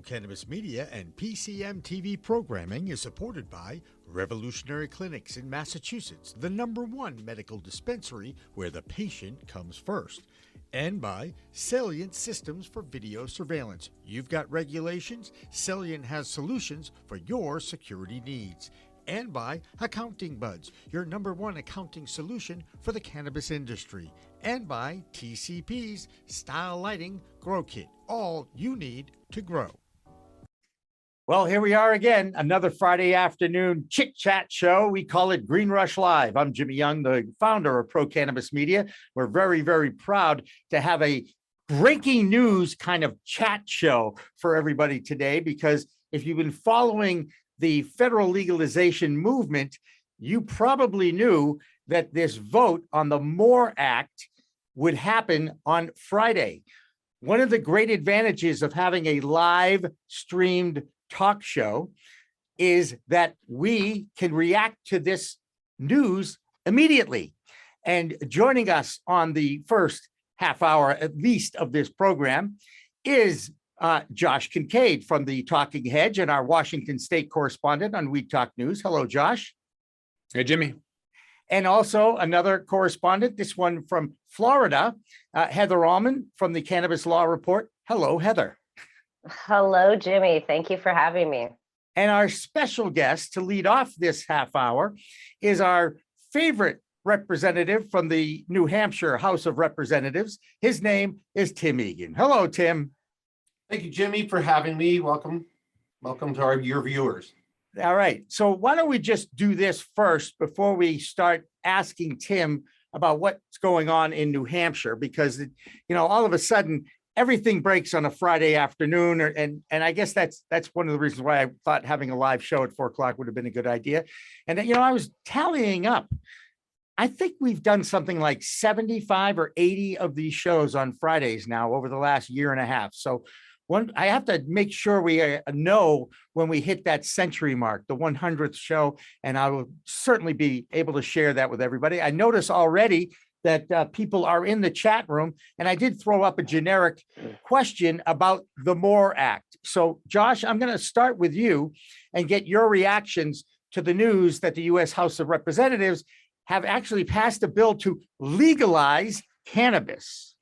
Cannabis Media and PCM TV programming is supported by Revolutionary Clinics in Massachusetts, the number one medical dispensary where the patient comes first, and by Salient Systems for Video Surveillance. You've got regulations, Salient has solutions for your security needs. And by Accounting Buds, your number one accounting solution for the cannabis industry. And by TCP's Style Lighting Grow Kit, all you need to grow. Well, here we are again, another Friday afternoon chit chat show. We call it Green Rush Live. I'm Jimmy Young, the founder of Pro Cannabis Media. We're very, very proud to have a breaking news kind of chat show for everybody today because if you've been following the federal legalization movement, you probably knew that this vote on the MORE Act would happen on Friday. One of the great advantages of having a live streamed talk show is that we can react to this news immediately. And joining us on the first half hour, at least, of this program is uh, Josh Kincaid from the Talking Hedge and our Washington State correspondent on Weed Talk News. Hello, Josh. Hey, Jimmy. And also another correspondent, this one from Florida, uh, Heather Allman from the Cannabis Law Report. Hello, Heather. Hello, Jimmy. Thank you for having me. And our special guest to lead off this half hour is our favorite representative from the New Hampshire House of Representatives. His name is Tim Egan. Hello, Tim. Thank you, Jimmy, for having me. Welcome. Welcome to our your viewers. All right. So why don't we just do this first before we start asking Tim about what's going on in New Hampshire? Because you know, all of a sudden everything breaks on a Friday afternoon, or, and and I guess that's that's one of the reasons why I thought having a live show at four o'clock would have been a good idea. And you know, I was tallying up. I think we've done something like 75 or 80 of these shows on Fridays now over the last year and a half. So one, I have to make sure we uh, know when we hit that century mark, the 100th show, and I will certainly be able to share that with everybody. I notice already that uh, people are in the chat room, and I did throw up a generic question about the MORE Act. So, Josh, I'm going to start with you and get your reactions to the news that the U.S. House of Representatives have actually passed a bill to legalize cannabis.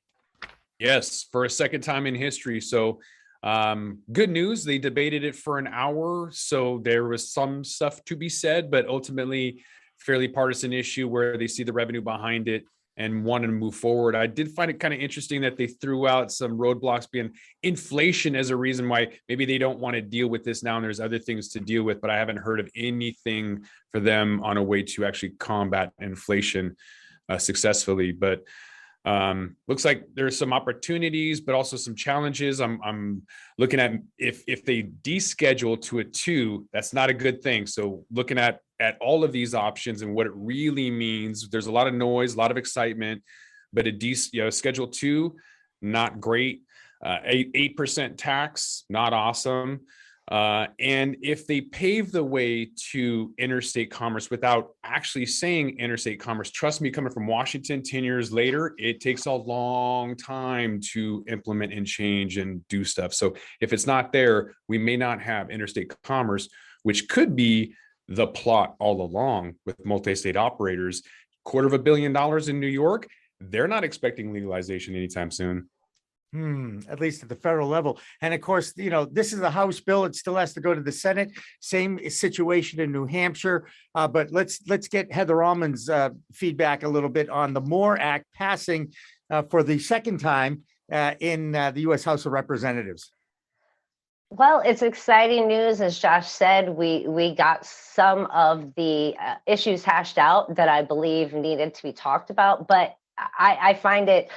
Yes, for a second time in history. So, um, good news. They debated it for an hour. So, there was some stuff to be said, but ultimately, fairly partisan issue where they see the revenue behind it and wanted to move forward. I did find it kind of interesting that they threw out some roadblocks being inflation as a reason why maybe they don't want to deal with this now and there's other things to deal with, but I haven't heard of anything for them on a way to actually combat inflation uh, successfully. But um, looks like there's some opportunities, but also some challenges. I'm I'm looking at if if they deschedule to a two, that's not a good thing. So looking at at all of these options and what it really means, there's a lot of noise, a lot of excitement, but a de- you know schedule two, not great. Uh, eight percent tax, not awesome. Uh, and if they pave the way to interstate commerce without actually saying interstate commerce, trust me, coming from Washington 10 years later, it takes a long time to implement and change and do stuff. So if it's not there, we may not have interstate commerce, which could be the plot all along with multi state operators. Quarter of a billion dollars in New York, they're not expecting legalization anytime soon. Hmm, at least at the federal level. And of course, you know, this is a House bill. It still has to go to the Senate. Same situation in New Hampshire. Uh, but let's let's get Heather Allman's uh, feedback a little bit on the MORE Act passing uh, for the second time uh, in uh, the U.S. House of Representatives. Well, it's exciting news. As Josh said, we we got some of the uh, issues hashed out that I believe needed to be talked about, but I, I, find it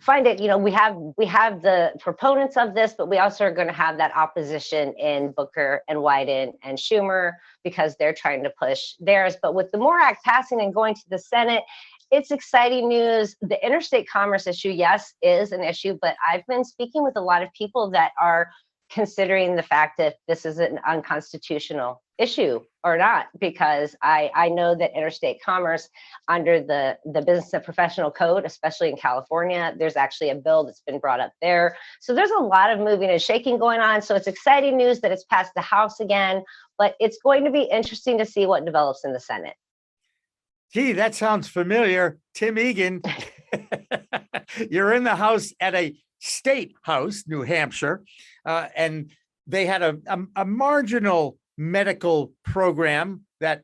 find it you know we have we have the proponents of this but we also are going to have that opposition in booker and wyden and schumer because they're trying to push theirs. But with the more act passing and going to the senate it's exciting news. The interstate commerce issue yes is an issue but i've been speaking with a lot of people that are considering the fact that this is an unconstitutional issue or not, because I, I know that interstate commerce under the, the Business and Professional Code, especially in California, there's actually a bill that's been brought up there. So there's a lot of moving and shaking going on. So it's exciting news that it's passed the House again, but it's going to be interesting to see what develops in the Senate. Gee, that sounds familiar. Tim Egan. You're in the house at a state house, New Hampshire, uh, and they had a, a, a marginal medical program that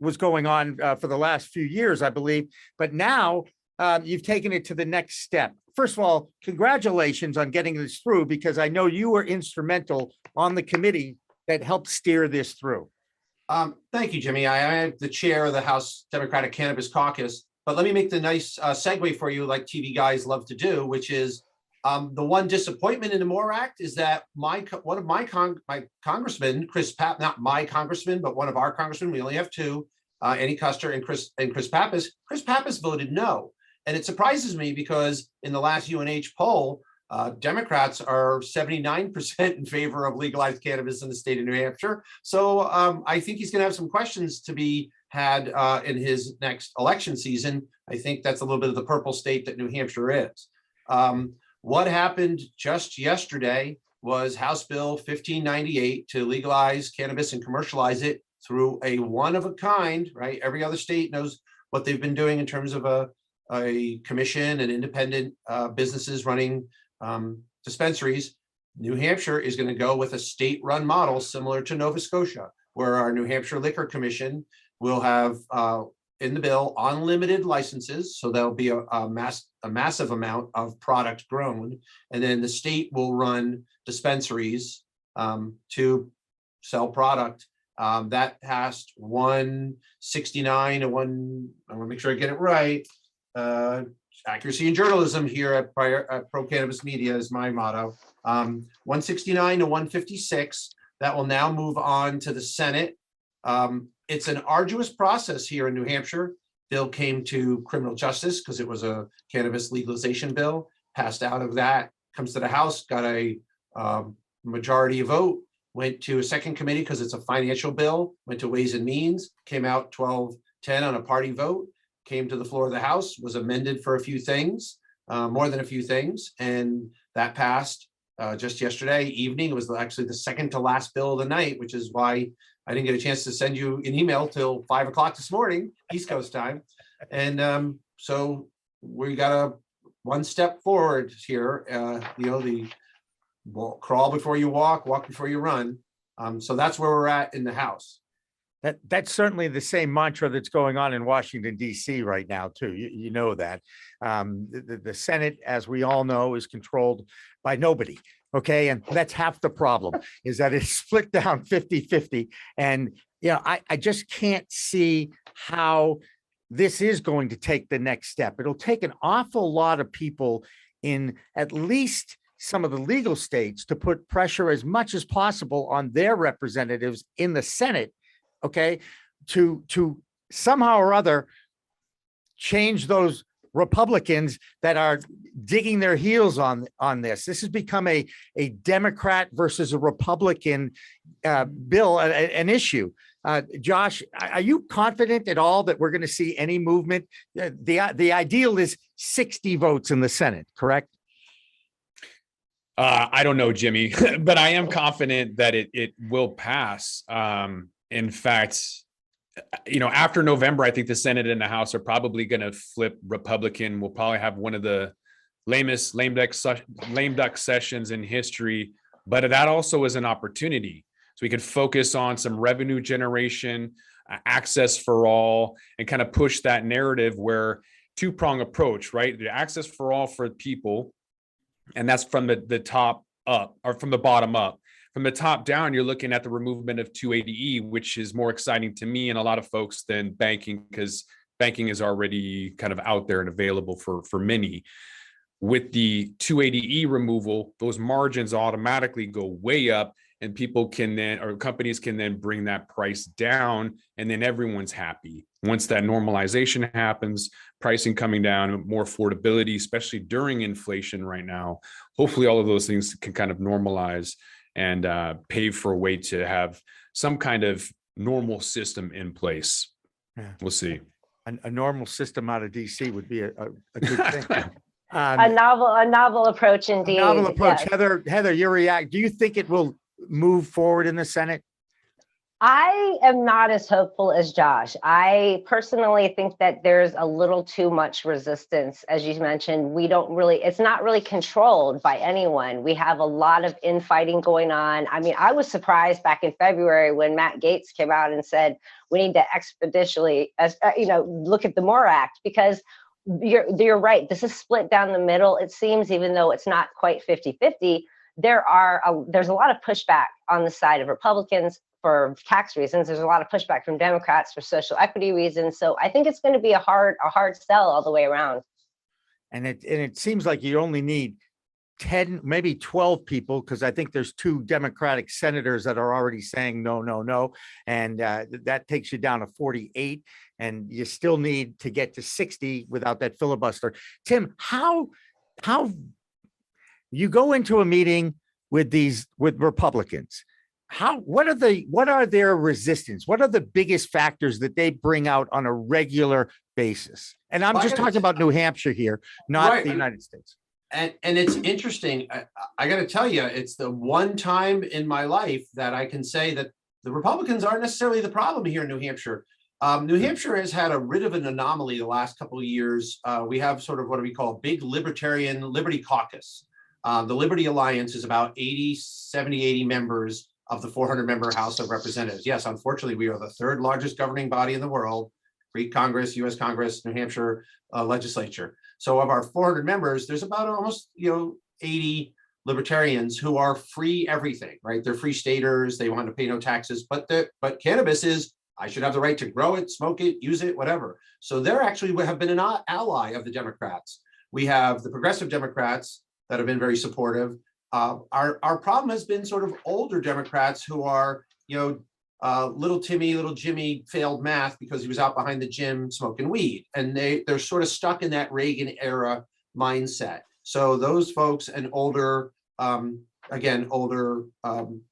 was going on uh, for the last few years, I believe. But now um, you've taken it to the next step. First of all, congratulations on getting this through because I know you were instrumental on the committee that helped steer this through. Um, thank you, Jimmy. I am the chair of the House Democratic Cannabis Caucus, but let me make the nice uh, segue for you, like TV guys love to do, which is um, the one disappointment in the MORE Act is that my one of my con my congressman, Chris Pap, not my congressman, but one of our congressmen, we only have two, uh, Annie Kuster and Chris and Chris Pappas. Chris Pappas voted no, and it surprises me because in the last UNH poll, uh, Democrats are 79% in favor of legalized cannabis in the state of New Hampshire. So um, I think he's going to have some questions to be had uh, in his next election season. I think that's a little bit of the purple state that New Hampshire is. Um, what happened just yesterday was House Bill 1598 to legalize cannabis and commercialize it through a one of a kind, right? Every other state knows what they've been doing in terms of a, a commission and independent uh, businesses running um, dispensaries. New Hampshire is going to go with a state-run model similar to Nova Scotia, where our New Hampshire Liquor Commission will have uh, in the bill unlimited licenses, so there'll be a, a mass, a massive amount of product grown. And then the state will run dispensaries um, to sell product. Um, that passed one sixty-nine and one, I want to make sure I get it right. Uh, accuracy in journalism here at prior, at Pro Cannabis Media is my motto. Um, one sixty-nine to one fifty-six, that will now move on to the Senate. Um, it's an arduous process here in New Hampshire. Bill came to criminal justice because it was a cannabis legalization bill, passed out of that, comes to the House, got a um, majority vote, went to a second committee because it's a financial bill, went to Ways and Means, came out 12-10 on a party vote, came to the floor of the House, was amended for a few things, uh, more than a few things, and that passed uh, just yesterday evening. It was actually the second to last bill of the night, which is why I didn't get a chance to send you an email till five o'clock this morning, East Coast time. And um, so we got a one step forward here, uh, you know, the well, crawl before you walk, walk before you run. Um, so that's where we're at in the House. That, that's certainly the same mantra that's going on in Washington DC right now, too. You, you know that. Um, the, the- the Senate, as we all know, is controlled by nobody. Okay, and that's half the problem, is that it's split down 50-50. And, you know, I, I just can't see how this is going to take the next step. It'll take an awful lot of people in at least some of the legal states to put pressure as much as possible on their representatives in the Senate okay, to to somehow or other change those Republicans that are digging their heels on on this. This has become a a Democrat versus a Republican uh, bill, a- a- an issue. Uh, Josh, are you confident at all that we're going to see any movement? Uh, the the ideal is sixty votes in the Senate, correct? Uh, I don't know, Jimmy, but I am confident that it it will pass. Um, in fact, you know, after November, I think the Senate and the House are probably going to flip Republican. We'll probably have one of the lamest lame duck lame duck sessions in history. But that also is an opportunity, so we could focus on some revenue generation, uh, access for all, and kind of push that narrative where two prong approach, right? The access for all for people and that's from the, the top up or from the bottom up. From the top down, you're looking at the removal of 280E, which is more exciting to me and a lot of folks than banking because banking is already kind of out there and available for for many. With the 280E removal, those margins automatically go way up and people can then or companies can then bring that price down and then everyone's happy once that normalization happens pricing coming down more affordability especially during inflation right now hopefully all of those things can kind of normalize and uh, pave for a way to have some kind of normal system in place Yeah. we'll see A, a normal system out of DC would be a, a, a good thing. A Um, novel, a novel approach a indeed. Novel approach. yes. Heather, Heather, your react, do you think it will move forward in the Senate? I am not as hopeful as Josh. I personally think that there's a little too much resistance. As you mentioned, we don't really, it's not really controlled by anyone. We have a lot of infighting going on. I mean, I was surprised back in February when Matt Gaetz came out and said, we need to expeditiously, as uh, you know, look at the MORE Act because you're, you're right. This is split down the middle. It seems, even though it's not quite 50 50, there are a, there's a lot of pushback on the side of Republicans for tax reasons. There's a lot of pushback from Democrats for social equity reasons. So I think it's going to be a hard a hard sell all the way around. And it, and it seems like you only need ten, maybe twelve people, because I think there's two Democratic senators that are already saying no, no, no. And uh, that takes you down to forty-eight, and you still need to get to sixty without that filibuster. Tim, how, how you go into a meeting with these, with Republicans? How, what are the, what are their resistance? What are the biggest factors that they bring out on a regular basis? And I'm Well, just talking about New Hampshire here, not Right, the United States. And, and it's interesting. I, I got to tell you, it's the one time in my life that I can say that the Republicans aren't necessarily the problem here in New Hampshire. Um, New Hampshire has had a writ of an anomaly the last couple of years. Uh, we have sort of what do we call big libertarian Liberty Caucus. Uh, the Liberty Alliance is about 80, 70, 80 members of the 400 member House of Representatives. Yes, unfortunately, we are the third largest governing body in the world. Greek Congress, US Congress, New Hampshire uh, legislature. So of our 400 members, there's about almost, you know, 80 libertarians who are free everything, right? They're free staters, they want to pay no taxes, but the, but cannabis is, I should have the right to grow it, smoke it, use it, whatever. So they're actually have been an ally of the Democrats. We have the progressive Democrats that have been very supportive. Uh, our, our problem has been sort of older Democrats who are, you know, uh, little Timmy, little Jimmy failed math because he was out behind the gym smoking weed. And they, they're sort of stuck in that Reagan era mindset. So those folks and older, um, again, older, um,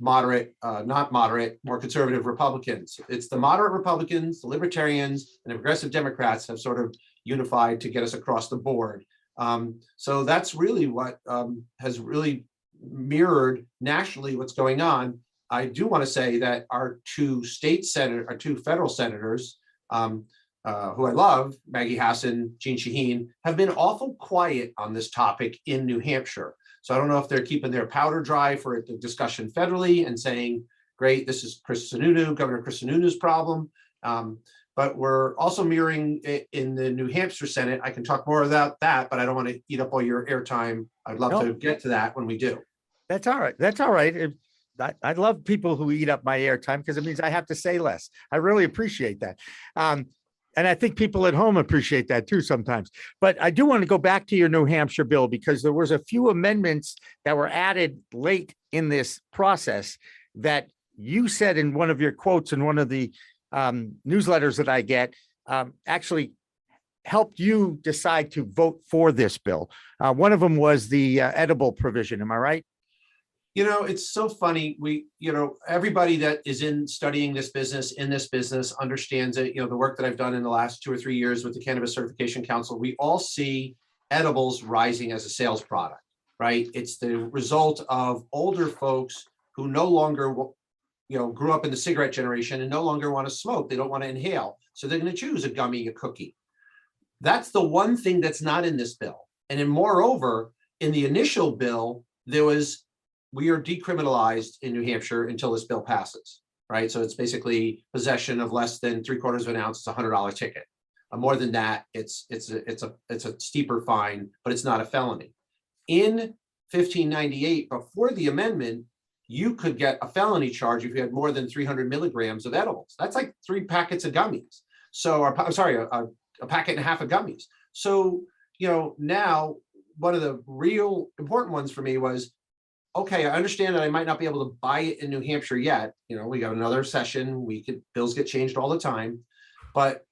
moderate, uh, not moderate, more conservative Republicans. It's the moderate Republicans, the libertarians, and the progressive Democrats have sort of unified to get us across the board. Um, so that's really what um, has really mirrored nationally what's going on. I do want to say that our two state senator, our two federal senators, um, uh, who I love, Maggie Hassan, Jeanne Shaheen, have been awful quiet on this topic in New Hampshire. So I don't know if they're keeping their powder dry for the discussion federally and saying, great, this is Chris Sununu, Governor Chris Sununu's problem. Um, but we're also mirroring it in the New Hampshire Senate. I can talk more about that, but I don't want to eat up all your airtime. I'd love No. to get to that when we do. That's all right. That's all right. If- I, I love people who eat up my airtime because it means I have to say less. I really appreciate that. Um, and I think people at home appreciate that too sometimes. But I do want to go back to your New Hampshire bill because there was a few amendments that were added late in this process that you said in one of your quotes in one of the um, newsletters that I get um, actually helped you decide to vote for this bill. Uh, one of them was the uh, edible provision. Am I right? You know, it's so funny. We, you know, everybody that is in studying this business, in this business, understands it. You know, the work that I've done in the last two or three years with the Cannabis Certification Council, we all see edibles rising as a sales product, right? It's the result of older folks who no longer, you know, grew up in the cigarette generation and no longer want to smoke. They don't want to inhale. So they're going to choose a gummy, a cookie. That's the one thing that's not in this bill. And then moreover, in the initial bill, there was we are decriminalized in New Hampshire until this bill passes, right? So it's basically possession of less than three quarters of an ounce, it's a hundred dollar ticket. Uh, more than that, it's it's a it's a it's a steeper fine, but it's not a felony. In fifteen ninety-eight, before the amendment, you could get a felony charge if you had more than three hundred milligrams of edibles. That's like three packets of gummies. So, or, I'm sorry, a, a a packet and a half of gummies. So, you know, now one of the real important ones for me was okay, I understand that I might not be able to buy it in New Hampshire yet. You know, we got another session, we could, bills get changed all the time. But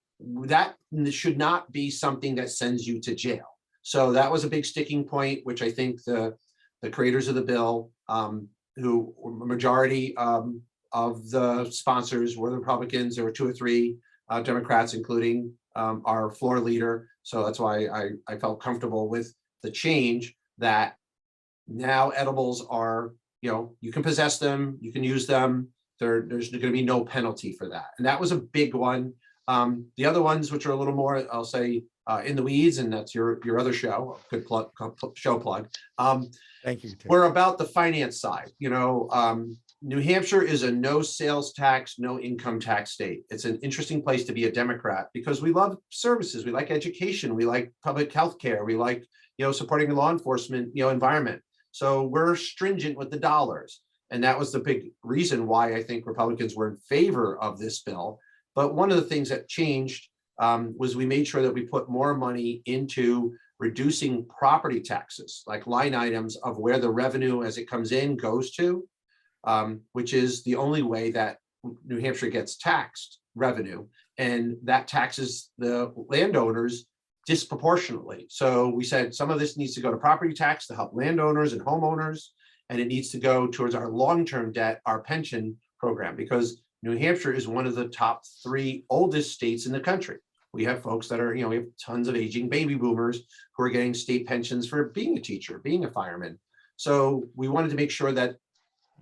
that should not be something that sends you to jail. So that was a big sticking point, which I think the, the creators of the bill, um, who majority, um, of the sponsors were the Republicans. There were two or three, uh, Democrats, including, um, our floor leader. So that's why I, I felt comfortable with the change that now edibles are, you know, you can possess them, you can use them. There, there's gonna be no penalty for that. And that was a big one. Um, the other ones, which are a little more, I'll say, uh, in the weeds, and that's your, your other show, good plug, show plug. Um, Thank you. Tim. we're about the finance side, you know, um, New Hampshire is a no sales tax, no income tax state. It's an interesting place to be a Democrat because we love services, we like education, we like public health care, we like, you know, supporting the law enforcement, you know, environment. So we're stringent with the dollars. And that was the big reason why I think Republicans were in favor of this bill. But one of the things that changed um, was we made sure that we put more money into reducing property taxes, like line items of where the revenue as it comes in goes to, um, which is the only way that New Hampshire gets taxed revenue. And that taxes the landowners disproportionately. So we said some of this needs to go to property tax to help landowners and homeowners. And it needs to go towards our long-term debt, our pension program, because New Hampshire is one of the top three oldest states in the country. We have folks that are, you know, we have tons of aging baby boomers who are getting state pensions for being a teacher, being a fireman. So we wanted to make sure that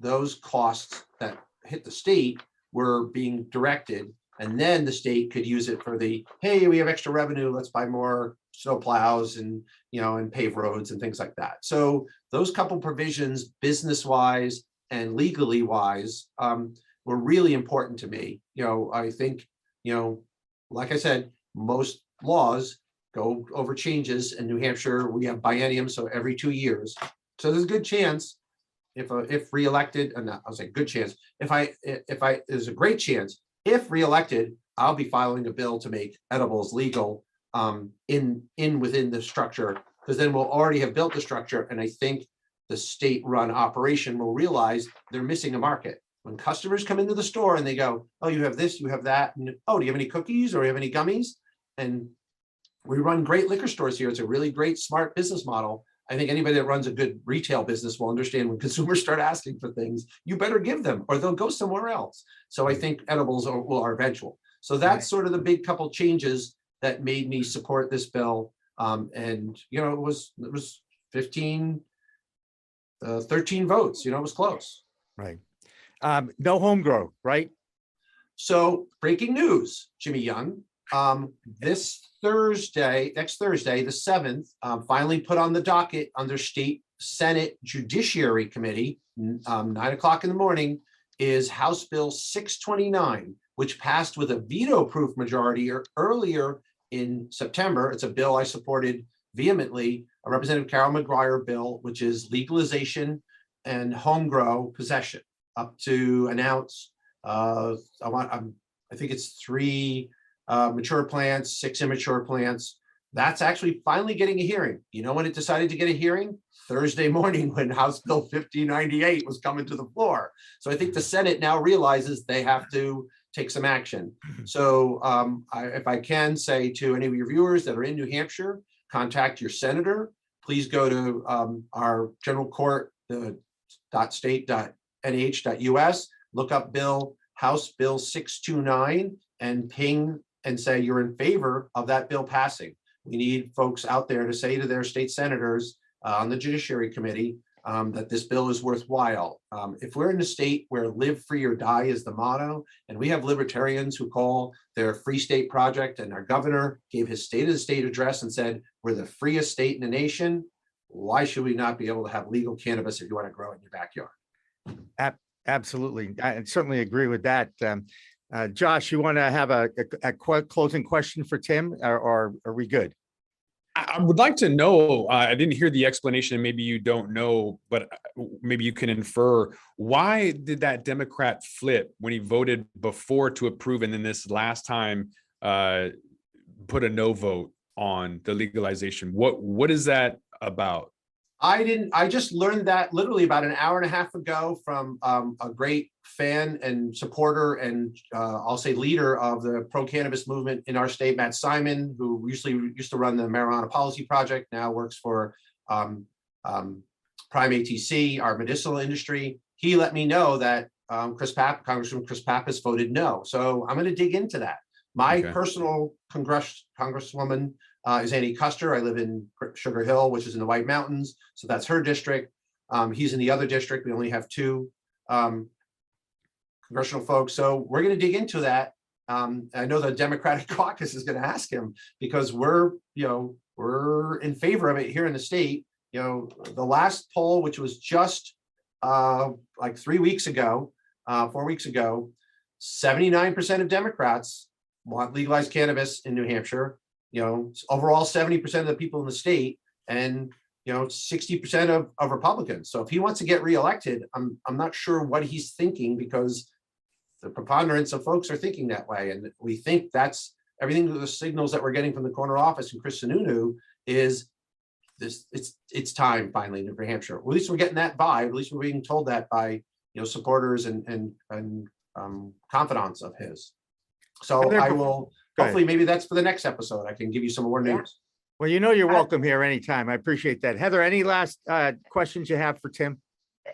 those costs that hit the state were being directed. And then the state could use it for the, hey, we have extra revenue, let's buy more snow plows and, you know, and pave roads and things like that. So those couple provisions, business wise and legally wise, um, were really important to me. You know, I think, you know, like I said, most laws go over changes in New Hampshire. We have biennium, so every two years. So there's a good chance if, uh, if reelected, and I'll say good chance, if I, if I, there's a great chance, if reelected, I'll be filing a bill to make edibles legal um, in, in, within the structure, because then we'll already have built the structure, and I think the state-run operation will realize they're missing a market. When customers come into the store and they go, oh, you have this, you have that, and oh, do you have any cookies or do you have any gummies? And we run great liquor stores here. It's a really great, smart business model. I think anybody that runs a good retail business will understand when consumers start asking for things, you better give them or they'll go somewhere else. So I think edibles are, will are eventual. So that's sort of the big couple changes that made me support this bill. Um, and you know, it was, it was 15, uh, 13 votes, you know, it was close. Right. Um, no home grow, right? So breaking news, Jimmy Young, um, this Thursday, next Thursday, the seventh, um, finally put on the docket under State Senate Judiciary Committee, um, nine o'clock in the morning, is House Bill six twenty-nine, which passed with a veto-proof majority ear- earlier in September. It's a bill I supported vehemently, a Representative Carol McGuire bill, which is legalization and home grow possession up to announce, uh, I want, I'm, I think it's three uh, mature plants, six immature plants. That's actually finally getting a hearing. You know when it decided to get a hearing? Thursday morning when House Bill 1598 was coming to the floor. So I think the Senate now realizes they have to take some action. So um, I, if I can say to any of your viewers that are in New Hampshire, contact your senator. Please go to um, our general court, the dot state dot nh dot us, look up Bill, House Bill 629 and ping and say you're in favor of that bill passing. We need folks out there to say to their state senators uh, on the Judiciary Committee um, that this bill is worthwhile. Um, If we're in a state where live free or die is the motto, and we have libertarians who call their Free State Project, and our governor gave his State of the State address and said, we're the freest state in the nation, why should we not be able to have legal cannabis if you want to grow it in your backyard? Absolutely. I certainly agree with that. Um, uh, Josh, you want to have a, a, a closing question for Tim or, or are we good? I I would like to know, uh, I didn't hear the explanation, maybe you don't know, but uh, maybe you can infer, why did that Democrat flip when he voted before to approve and then this last time uh, put a no vote on the legalization? What, what is that about? I didn't, I just learned that literally about an hour and a half ago from um, a great fan and supporter and uh, I'll say leader of the pro cannabis movement in our state, Matt Simon, who usually used to run the marijuana policy project, now works for um, um, Prime ATC, our medicinal industry. He let me know that um, Chris Papp, Congressman Chris Pappas voted no. So I'm going to dig into that. My Okay. personal congress, congresswoman uh, is Annie Kuster. I live in Sugar Hill, which is in the White Mountains. So that's her district. Um, he's in the other district. We only have two um, congressional folks. So we're going to dig into that. Um, I know the Democratic caucus is going to ask him because we're, you know, we're in favor of it here in the state. You know, the last poll, which was just uh, like three weeks ago, uh, four weeks ago, 79% of Democrats want legalized cannabis in New Hampshire. You know, overall, 70% of the people in the state and, you know, 60% of, of Republicans. So if he wants to get reelected, I'm, I'm not sure what he's thinking because the preponderance of folks are thinking that way. And we think that's everything, the signals that we're getting from the corner office and Chris Sununu is this, it's, it's time finally in New Hampshire. At least we're getting that vibe. At least we're being told that by, you know, supporters and, and, and um, confidants of his. So I will, Go ahead. hopefully, maybe that's for the next episode. I can give you some more Yeah. news. Well, you know, you're Uh, welcome here anytime. I appreciate that. Heather, any last uh, questions you have for Tim?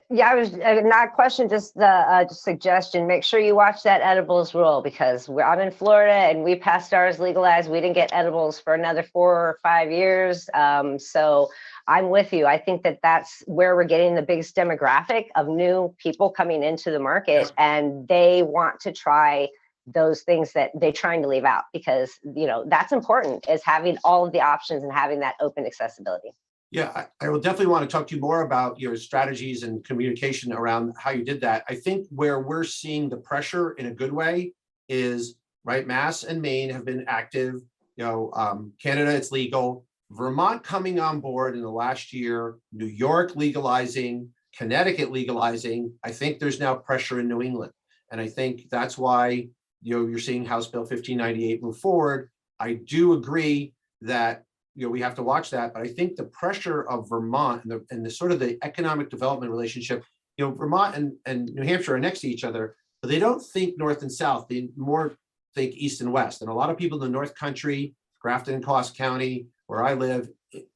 Yeah, I was uh, not a question, just the uh, just suggestion. Make sure you watch that edibles rule because we're, I'm in Florida and we passed ours legalized. We didn't get edibles for another four or five years. Um, so I'm with you. I think that that's where we're getting the biggest demographic of new people coming into the market, and they want to try those things that they're trying to leave out because you know that's important is having all of the options and having that open accessibility. Yeah, I, I will definitely want to talk to you more about your strategies and communication around how you did that. I think where we're seeing the pressure in a good way is, right, Mass and Maine have been active. You know, um, Canada, it's legal. Vermont coming on board in the last year, New York legalizing, Connecticut legalizing. I think there's now pressure in New England. And I think that's why, you know, you're seeing House Bill fifteen ninety-eight move forward. I do agree that you know, we have to watch that, but I think the pressure of Vermont and the, and the sort of the economic development relationship, you know, Vermont and, and New Hampshire are next to each other, but they don't think north and south, they more think east and west. And a lot of people in the North Country, Grafton and Coos County, where I live,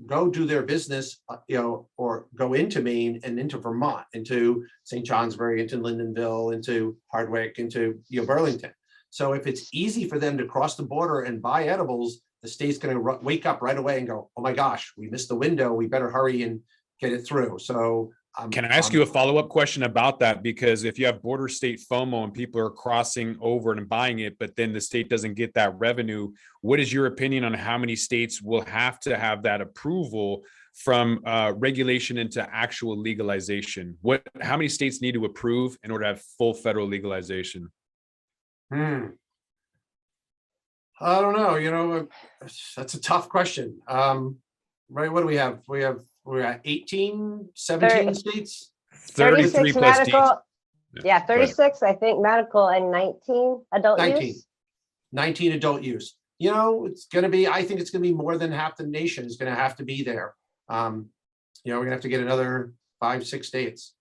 go do their business, uh, you know, or go into Maine and into Vermont, into St. Johnsbury, into Lyndonville, into Hardwick, into, you know, Burlington. So if it's easy for them to cross the border and buy edibles, the state's gonna ru- wake up right away and go, oh my gosh, we missed the window, we better hurry and get it through, so. um, Can I ask um, you a follow-up question about that? Because if you have border state FOMO and people are crossing over and buying it, but then the state doesn't get that revenue, what is your opinion on how many states will have to have that approval from uh, regulation into actual legalization? What, how many states need to approve in order to have full federal legalization? Hmm. I don't know, you know, uh, that's a tough question. Um, right, what do we have? We have, we got at 18, 17 states? Thirty-three 36 plus D. medical, Yeah, yeah, go ahead. 36, I think medical and 19 adult 19. use. 19 adult use. You know, it's gonna be, I think it's gonna be more than half the nation is gonna have to be there. Um, you know, we're gonna have to get another five, six states.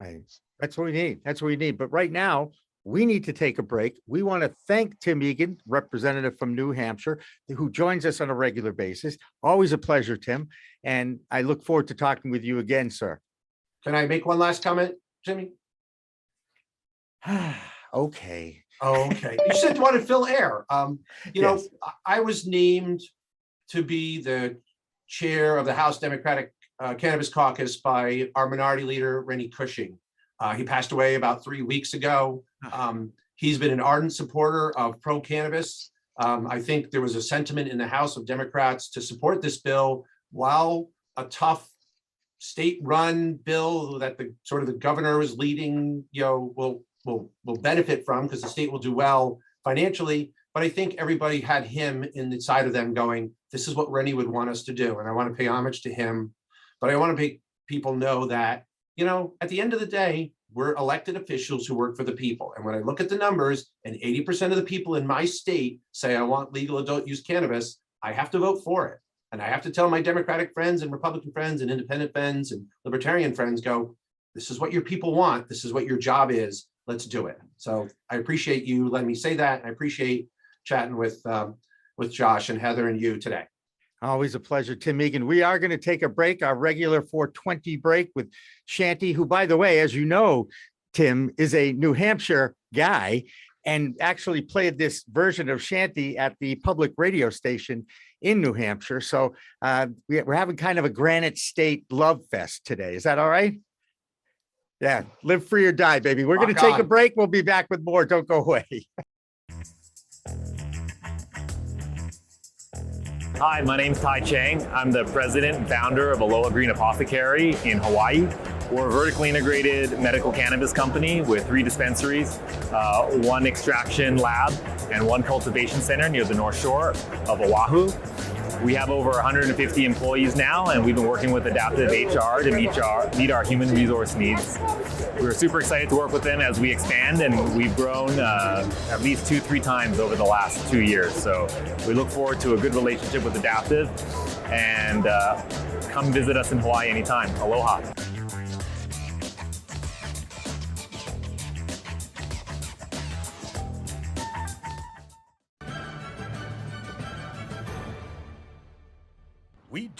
Right. That's what we need. That's what we need. But right now, we need to take a break. We want to thank Tim Egan, representative from New Hampshire, who joins us on a regular basis. Always a pleasure, Tim. And I look forward to talking with you again, sir. Can I make one last comment, Jimmy? Okay. Oh, okay. You said you wanted to fill air. Um, you know, Yes. I- I was named to be the chair of the House Democratic uh, Cannabis Caucus by our minority leader, Renny Cushing. Uh, he passed away about three weeks ago. Um, he's been an ardent supporter of pro cannabis. Um, I think there was a sentiment in the House of Democrats to support this bill while a tough state-run bill that the sort of the governor is leading, you know, will will will benefit from because the state will do well financially. But I think everybody had him in the side of them going, this is what Renny would want us to do. And I want to pay homage to him. But I want to make people know that, you know, at the end of the day, we're elected officials who work for the people. And when I look at the numbers and 80% of the people in my state say I want legal adult use cannabis, I have to vote for it. And I have to tell my Democratic friends and Republican friends and independent friends and libertarian friends, go, this is what your people want. This is what your job is. Let's do it. So I appreciate you letting me say that. I appreciate chatting with, um, with Josh and Heather and you today. Always a pleasure, Tim Egan. We are going to take a break, our regular 420 break with Shanty, who, by the way, as you know, Tim is a New Hampshire guy and actually played this version of Shanty at the public radio station in New Hampshire. So uh, we, we're having kind of a Granite State love fest today. Is that all right? Yeah, live free or die, baby. We're going to take a break. We'll be back with more. Don't go away. Hi, my name's Tai Cheng. I'm the president and founder of Aloha Green Apothecary in Hawaii. We're a vertically integrated medical cannabis company with three dispensaries, uh, one extraction lab, and one cultivation center near the North Shore of Oahu. We have over 150 employees now, and we've been working with Adaptive HR to meet our, meet our human resource needs. We're super excited to work with them as we expand, and we've grown uh, at least two, three times over the last two years. So we look forward to a good relationship with Adaptive, and uh, come visit us in Hawaii anytime. Aloha.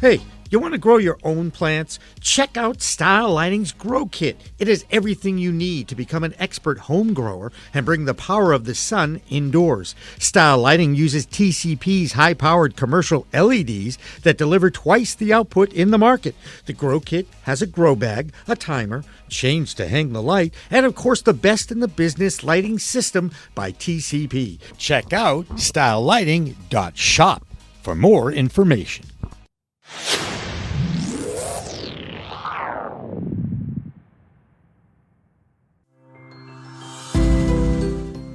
Hey, you want to grow your own plants? Check out Style Lighting's Grow Kit. It has everything you need to become an expert home grower and bring the power of the sun indoors. Style Lighting uses TCP's high powered commercial LEDs that deliver twice the output in the market. The Grow Kit has a grow bag, a timer, chains to hang the light, and of course, the best in the business lighting system by TCP. Check out stylelighting.shop for more information.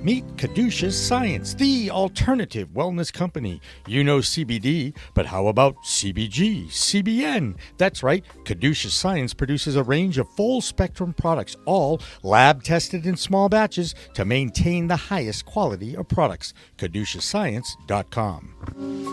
Meet Caduceus Science, the alternative wellness company. You know CBD, but how about CBG, CBN? That's right, Caduceus Science produces a range of full spectrum products, all lab tested in small batches to maintain the highest quality of products. CaduceusScience.com.